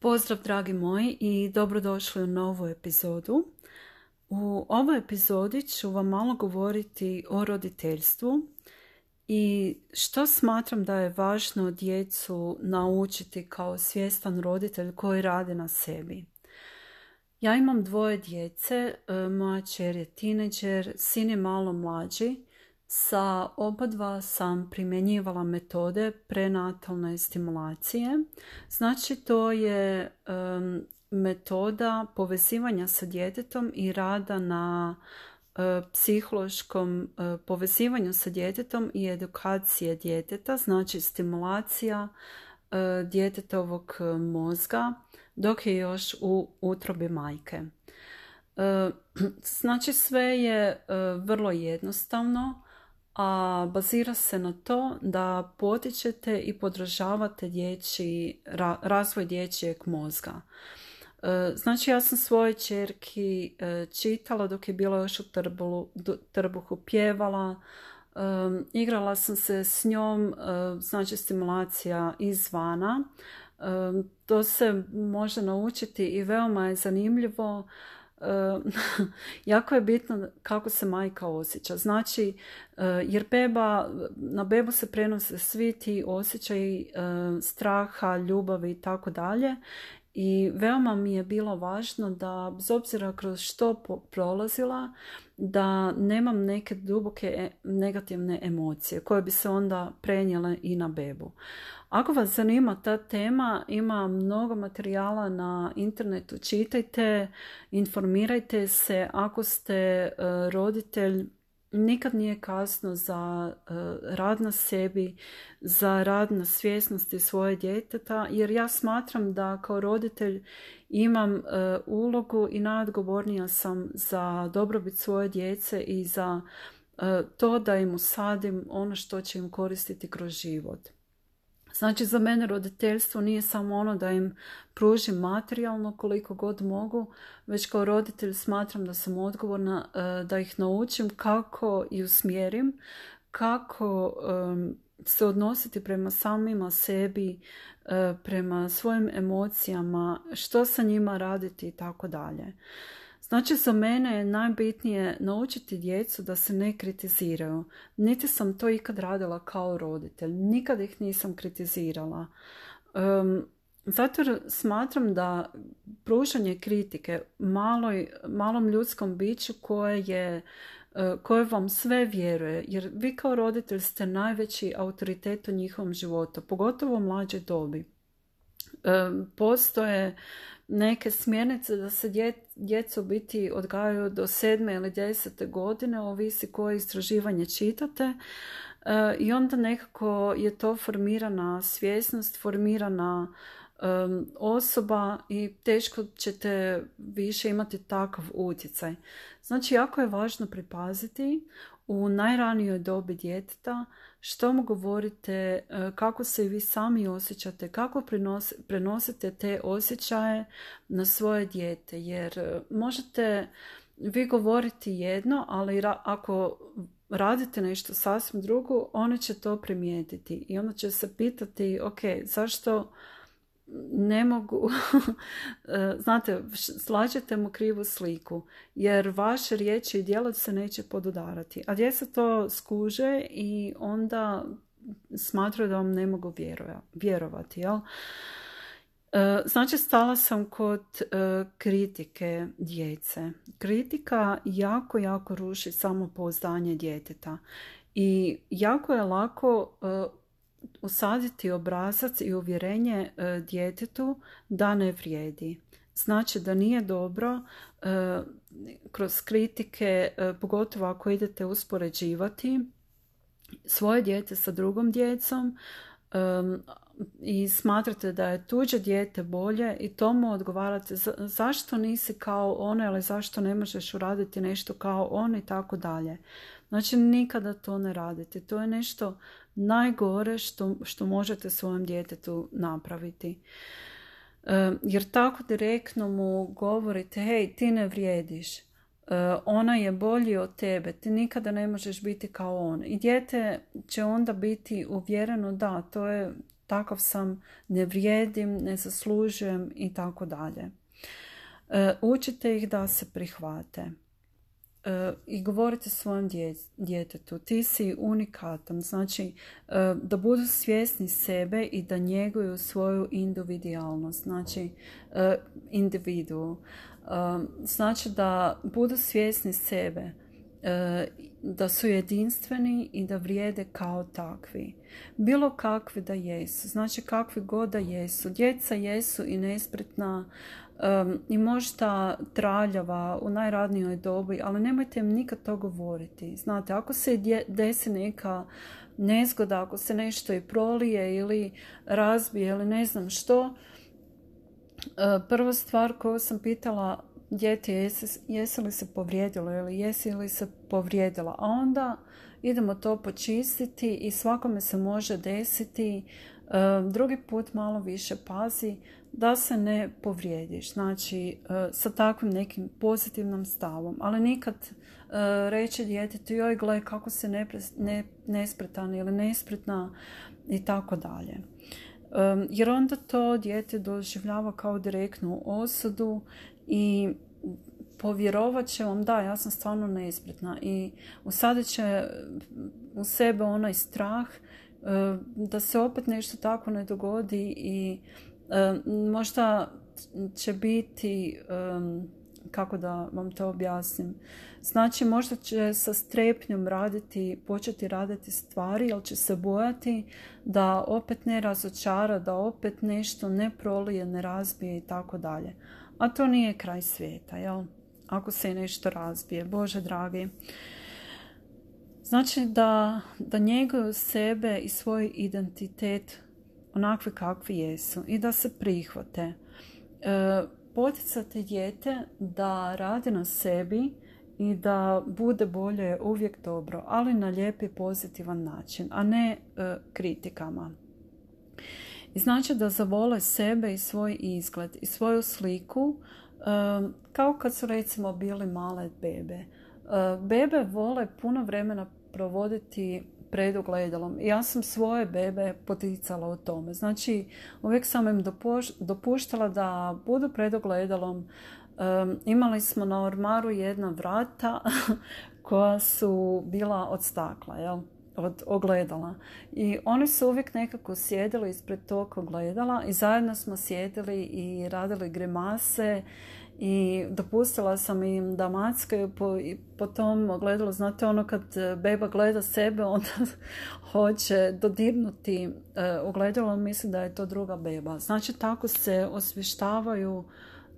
Pozdrav dragi moji i dobrodošli u novu epizodu. U ovoj epizodi ću vam malo govoriti o roditeljstvu i što smatram da je važno djecu naučiti kao svjestan roditelj koji radi na sebi. Ja imam dvoje djece, e, moja čer je tineđer, sin je malo mlađi. Sa oba dva sam primjenjivala metode prenatalne stimulacije. Znači to je metoda povezivanja sa djetetom i rada na e, psihološkom e, povezivanju sa djetetom i edukacije djeteta, znači stimulacija e, djetetovog mozga dok je još u utrobi majke. Znači sve je vrlo jednostavno, a bazira se na to da potičete i podržavate dječji, razvoj dječjeg mozga. E, znači ja sam svoje čerki e, čitala dok je bila još u trbuhu, pjevala, e, igrala sam se s njom, znači stimulacija izvana. To se može naučiti i veoma je zanimljivo. jako je bitno kako se majka osjeća. Znači, jer beba, na bebu se prenose svi ti osjećaji straha, ljubavi i tako dalje i veoma mi je bilo važno da, bez obzira kroz što prolazila, da nemam neke duboke e, negativne emocije koje bi se onda prenijele i na bebu. Ako vas zanima ta tema, ima mnogo materijala na internetu, čitajte, informirajte se. Ako ste e, roditelj, nikad nije kasno za e, rad na sebi, za rad na svjesnosti svoje djeteta, jer ja smatram da kao roditelj imam e, ulogu i najodgovornija sam za dobrobit svoje djece i za e, to da im usadim ono što će im koristiti kroz život. Znači za mene roditeljstvo nije samo ono da im pružim materijalno koliko god mogu, već kao roditelj smatram da sam odgovorna e, da ih naučim kako i usmjerim, kako se odnositi prema samima sebi, e, prema svojim emocijama, što sa njima raditi i tako dalje. Znači za mene je najbitnije naučiti djecu da se ne kritiziraju. Niti sam to ikad radila kao roditelj. Nikad ih nisam kritizirala. Um, zato smatram da pružanje kritike maloj, malom ljudskom biću koje je e, koje vam sve vjeruje, jer vi kao roditelj ste najveći autoritet u njihovom životu, pogotovo u mlađoj dobi. Postoje neke smjernice da se djecu biti odgajaju do sedme ili desete godine, ovisi koje istraživanje čitate. E, I onda nekako je to formirana svjesnost, formirana osoba i teško ćete više imati takav utjecaj. Znači, jako je važno pripaziti u najranijoj dobi djeteta što mu govorite, e, kako se vi sami osjećate, kako prenosite te osjećaje na svoje dijete. Jer e, možete vi govoriti jedno, ali ako radite nešto sasvim drugo, one će to primijetiti i onda će se pitati, ok, zašto ne mogu, e, znate, slađete mu krivu sliku, jer vaše riječi i djelo se neće podudarati. A djeca to skuže i onda smatraju da vam ne mogu vjerovati. Jel? E, znači, stala sam kod e, kritike djece. Kritika jako, jako ruši samopouzdanje djeteta. I jako je lako usaditi obrazac i uvjerenje e, djetetu da ne vrijedi. Znači da nije dobro e, kroz kritike, e, pogotovo ako idete uspoređivati svoje dijete sa drugom djecom i smatrate da je tuđe dijete bolje i tomu odgovarate zašto nisi kao ono ili zašto ne možeš uraditi nešto kao on i tako dalje. Znači nikada to ne radite. To je nešto najgore što, što možete svojem djetetu napraviti. E, jer tako direktno mu govorite, hej, ti ne vrijediš. E, ona je bolji od tebe, ti nikada ne možeš biti kao on. I dijete će onda biti uvjereno da, to je, takav sam, ne vrijedim, ne zaslužujem i tako dalje. E, učite ih da se prihvate i govorite svojem djetetu ti si unikatan znači e, da budu svjesni sebe i da njeguju svoju individualnost znači individu znači da budu svjesni sebe da su jedinstveni i da vrijede kao takvi. Bilo kakvi da jesu, znači kakvi god da jesu. Djeca jesu i nespretna i možda traljava u najradnijoj dobi, ali nemojte im nikad to govoriti. Znate, ako se desi neka nezgoda, ako se nešto i prolije ili razbije ili ne znam što, prva stvar koju sam pitala dijete jesi, jesi li se povrijedilo ili jesi li se povrijedila. A onda idemo to počistiti i svakome se može desiti. E, drugi put malo više pazi da se ne povrijediš. Znači e, sa takvim nekim pozitivnim stavom. Ali nikad e, reći djetetu joj gle kako se ne, nespretan ili nespretna i tako dalje. Jer onda to dijete doživljava kao direktnu osudu i povjerovat će vam da, ja sam stvarno nespretna i usadit će u sebe onaj strah e, da se opet nešto tako ne dogodi i e, možda će biti e, kako da vam to objasnim. Znači možda će sa strepnjom raditi, početi raditi stvari, ali će se bojati da opet ne razočara, da opet nešto ne prolije, ne razbije i tako dalje. A to nije kraj svijeta, jel? Ako se nešto razbije, Bože dragi. Znači da, da njeguju sebe i svoj identitet onakvi kakvi jesu i da se prihvate. E, poticate dijete da radi na sebi i da bude bolje uvijek dobro, ali na lijepi pozitivan način, a ne e, kritikama. Znači da zavole sebe i svoj izgled i svoju sliku kao kad su recimo bili male bebe. Bebe vole puno vremena provoditi pred ogledalom. Ja sam svoje bebe poticala u tome. Znači, uvijek sam im dopuštala da budu pred ogledalom. Imali smo na ormaru jedna vrata koja su bila od stakla, jel? Od ogledala. I oni su uvijek nekako sjedili ispred tog ogledala i zajedno smo sjedili i radili grimase i dopustila sam im da mackaju po, po tom ogledalu. Znate ono kad beba gleda sebe onda hoće dodirnuti e, ogledalo, misli da je to druga beba. Znači tako se osvještavaju,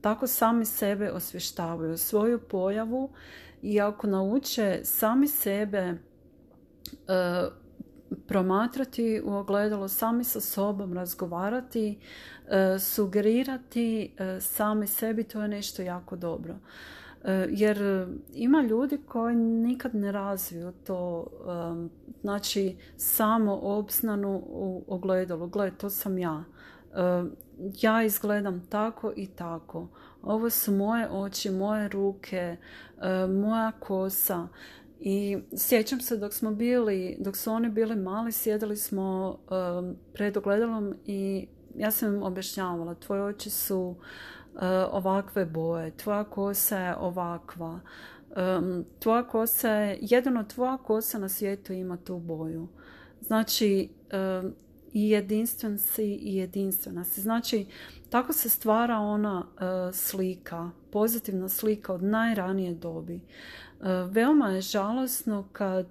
tako sami sebe osvještavaju svoju pojavu i ako nauče sami sebe E, promatrati u ogledalo, sami sa sobom razgovarati, e, sugerirati e, sami sebi, to je nešto jako dobro. Jer ima ljudi koji nikad ne razviju to, znači samo obznanu u ogledalu. Gle, to sam ja. Ja izgledam tako i tako. Ovo su moje oči, moje ruke, moja kosa. I sjećam se dok smo bili, dok su oni bili mali, sjedili smo um, pred ogledalom i ja sam im objašnjavala, tvoje oči su uh, ovakve boje, tvoja kosa je ovakva, um, tvoja kosa je, jedino tvoja kosa na svijetu ima tu boju. Znači, um, i jedinstven si i jedinstvena si. Znači, tako se stvara ona uh, slika, pozitivna slika od najranije dobi. Veoma je žalosno kad,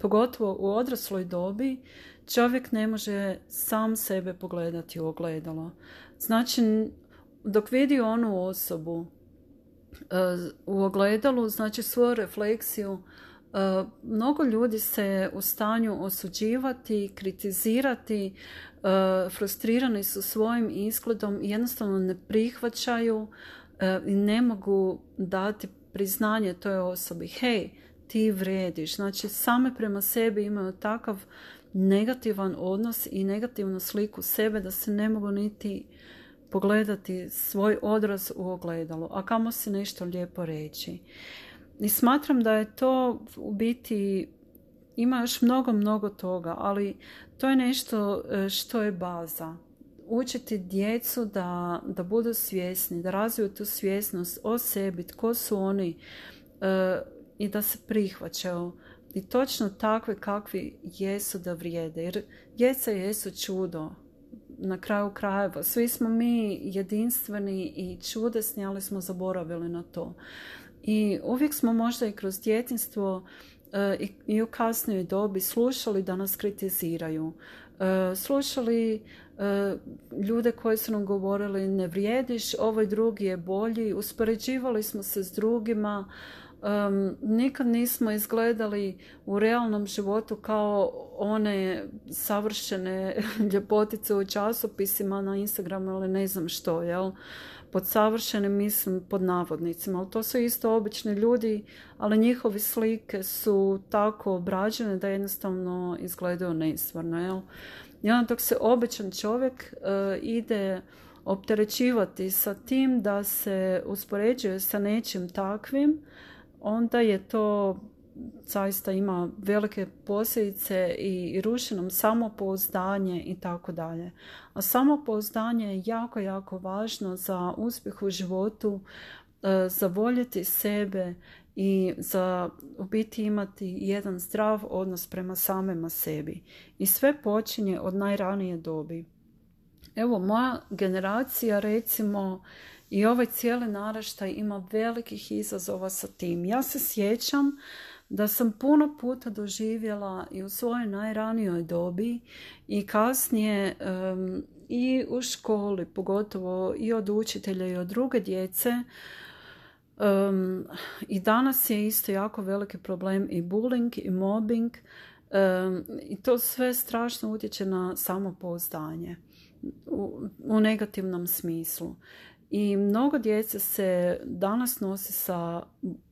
pogotovo u odrasloj dobi, čovjek ne može sam sebe pogledati u ogledalo. Znači, dok vidi onu osobu e, u ogledalu, znači svoju refleksiju, e, mnogo ljudi se u stanju osuđivati, kritizirati, e, frustrirani su svojim izgledom i jednostavno ne prihvaćaju i ne mogu dati priznanje toj osobi, hej, ti vrediš. Znači, same prema sebi imaju takav negativan odnos i negativnu sliku sebe da se ne mogu niti pogledati svoj odraz u ogledalu, a kamo se nešto lijepo reći. I smatram da je to u biti ima još mnogo, mnogo toga, ali to je nešto što je baza. Učiti djecu da, da budu svjesni, da razviju tu svjesnost o sebi, tko su oni i da se prihvaćaju i točno takve kakvi jesu da vrijede. Jer djeca jesu čudo na kraju krajeva. Svi smo mi jedinstveni i čudesni, ali smo zaboravili na to. I uvijek smo možda i kroz djetinstvo e, i u kasnijoj dobi slušali da nas kritiziraju. E, slušali e, ljude koji su nam govorili ne vrijediš, ovaj drugi je bolji, uspoređivali smo se s drugima, nikad nismo izgledali u realnom životu kao one savršene ljepotice u časopisima na Instagramu ili ne znam što, jel? Pod savršenim mislim pod navodnicima, ali to su isto obični ljudi, ali njihovi slike su tako obrađene da jednostavno izgledaju neistvarno, jel? I onda dok se običan čovjek uh, ide opterećivati sa tim da se uspoređuje sa nečim takvim, onda je to zaista ima velike posljedice i ruši nam samopouzdanje i tako dalje. A samopouzdanje je jako, jako važno za uspjeh u životu, e, za voljeti sebe i za u biti imati jedan zdrav odnos prema samima sebi. I sve počinje od najranije dobi. Evo, moja generacija recimo i ovaj cijeli naraštaj ima velikih izazova sa tim. Ja se sjećam da sam puno puta doživjela i u svojoj najranijoj dobi i kasnije i u školi, pogotovo i od učitelja i od druge djece. I danas je isto jako veliki problem i bullying i mobbing i to sve strašno utječe na samopouzdanje u, u negativnom smislu. I mnogo djece se danas nosi sa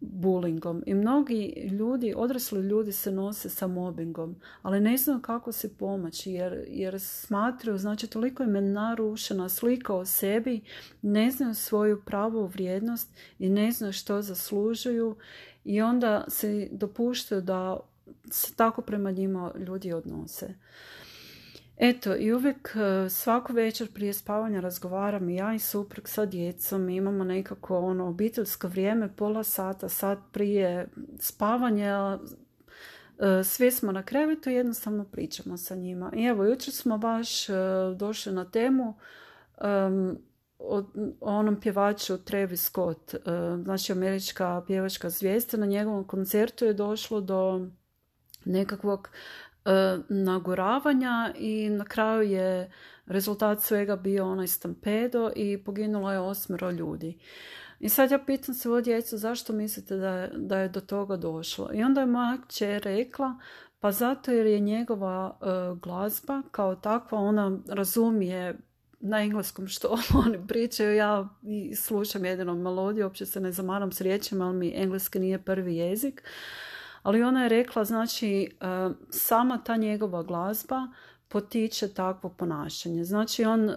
bullyingom i mnogi ljudi, odrasli ljudi se nose sa mobbingom, ali ne znaju kako se pomoći jer, jer smatraju, znači toliko im je narušena slika o sebi, ne znaju svoju pravu vrijednost i ne znaju što zaslužuju i onda se dopuštaju da se tako prema njima ljudi odnose. Eto, i uvijek e, svaku večer prije spavanja razgovaram i ja i suprug sa djecom. Imamo nekako ono obiteljsko vrijeme, pola sata, sat prije spavanja. E, svi smo na krevetu i jednostavno pričamo sa njima. I evo, jučer smo baš e, došli na temu o onom pjevaču Travis Scott, znači američka pjevačka zvijesta. Na njegovom koncertu je došlo do nekakvog E, nagoravanja i na kraju je rezultat svega bio onaj stampedo i poginulo je osmero ljudi. I sad ja pitam svoju djecu zašto mislite da je, da je do toga došlo. I onda je moja kćer rekla pa zato jer je njegova e, glazba kao takva ona razumije na engleskom što oni pričaju. Ja slušam jedino melodiju, uopće se ne zamaram s riječima, ali mi engleski nije prvi jezik ali ona je rekla, znači, e, sama ta njegova glazba potiče takvo ponašanje. Znači, on e,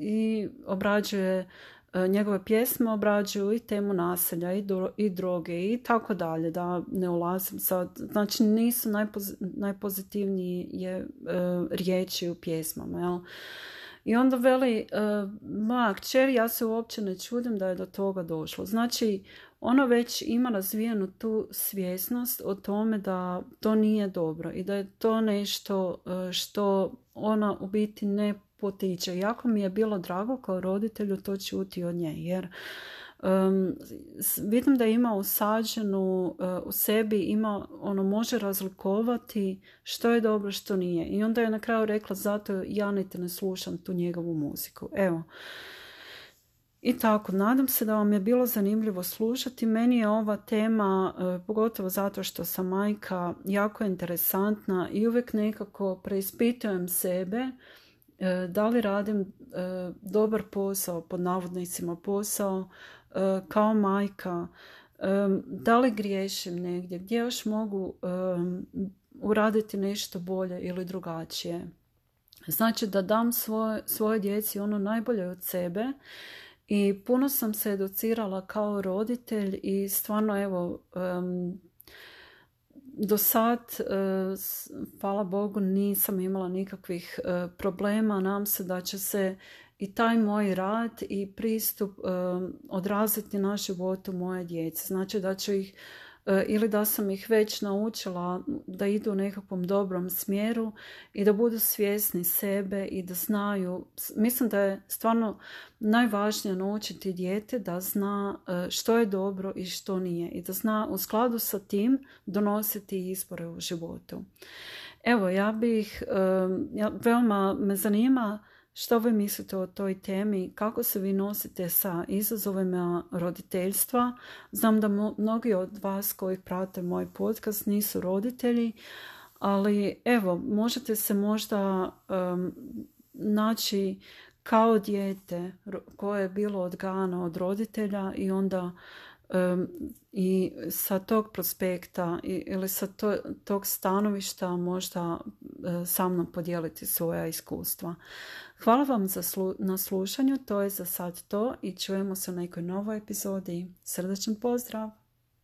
i obrađuje e, njegove pjesme obrađuju i temu naselja i, i droge i tako dalje, da ne ulazim sad. Znači nisu najpozitivnije je, riječi u pjesmama. Jel? I onda veli, moja kćer, ja se uopće ne čudim da je do toga došlo. Znači, ona već ima razvijenu tu svjesnost o tome da to nije dobro i da je to nešto e, što ona u biti ne potiče. Jako mi je bilo drago kao roditelju to čuti od nje jer um, vidim da ima usađenu uh, u sebi, ima, ono može razlikovati što je dobro, što nije. I onda je na kraju rekla zato ja niti ne slušam tu njegovu muziku. Evo, i tako, nadam se da vam je bilo zanimljivo slušati. Meni je ova tema, e, pogotovo zato što sam majka, jako interesantna i uvijek nekako preispitujem sebe e, da li radim dobar posao, pod navodnicima posao, kao majka, da li griješim negdje, gdje još mogu uraditi nešto bolje ili drugačije. Znači da dam svoje, svoje djeci ono najbolje od sebe i puno sam se educirala kao roditelj i stvarno evo do sad, hvala Bogu, nisam imala nikakvih problema. Nam se da će se i taj moj rad i pristup odraziti na životu moje djece. Znači da će ih E, ili da sam ih već naučila da idu u nekakvom dobrom smjeru i da budu svjesni sebe i da znaju, mislim da je stvarno najvažnije naučiti dijete da zna e, što je dobro i što nije i da zna u skladu sa tim donositi izbore u životu. Evo, ja bih, e, ja, veoma me zanima što vi mislite o toj temi? Kako se vi nosite sa izazovima roditeljstva? Znam da mnogi od vas koji prate moj podcast nisu roditelji, ali evo, možete se možda um, naći kao dijete koje je bilo odgajano od roditelja i onda i sa tog prospekta ili sa tog stanovišta možda e, sa mnom podijeliti svoja iskustva. Hvala vam za na slušanju, to je za sad to i čujemo se u nekoj novoj epizodi. Srdečan pozdrav!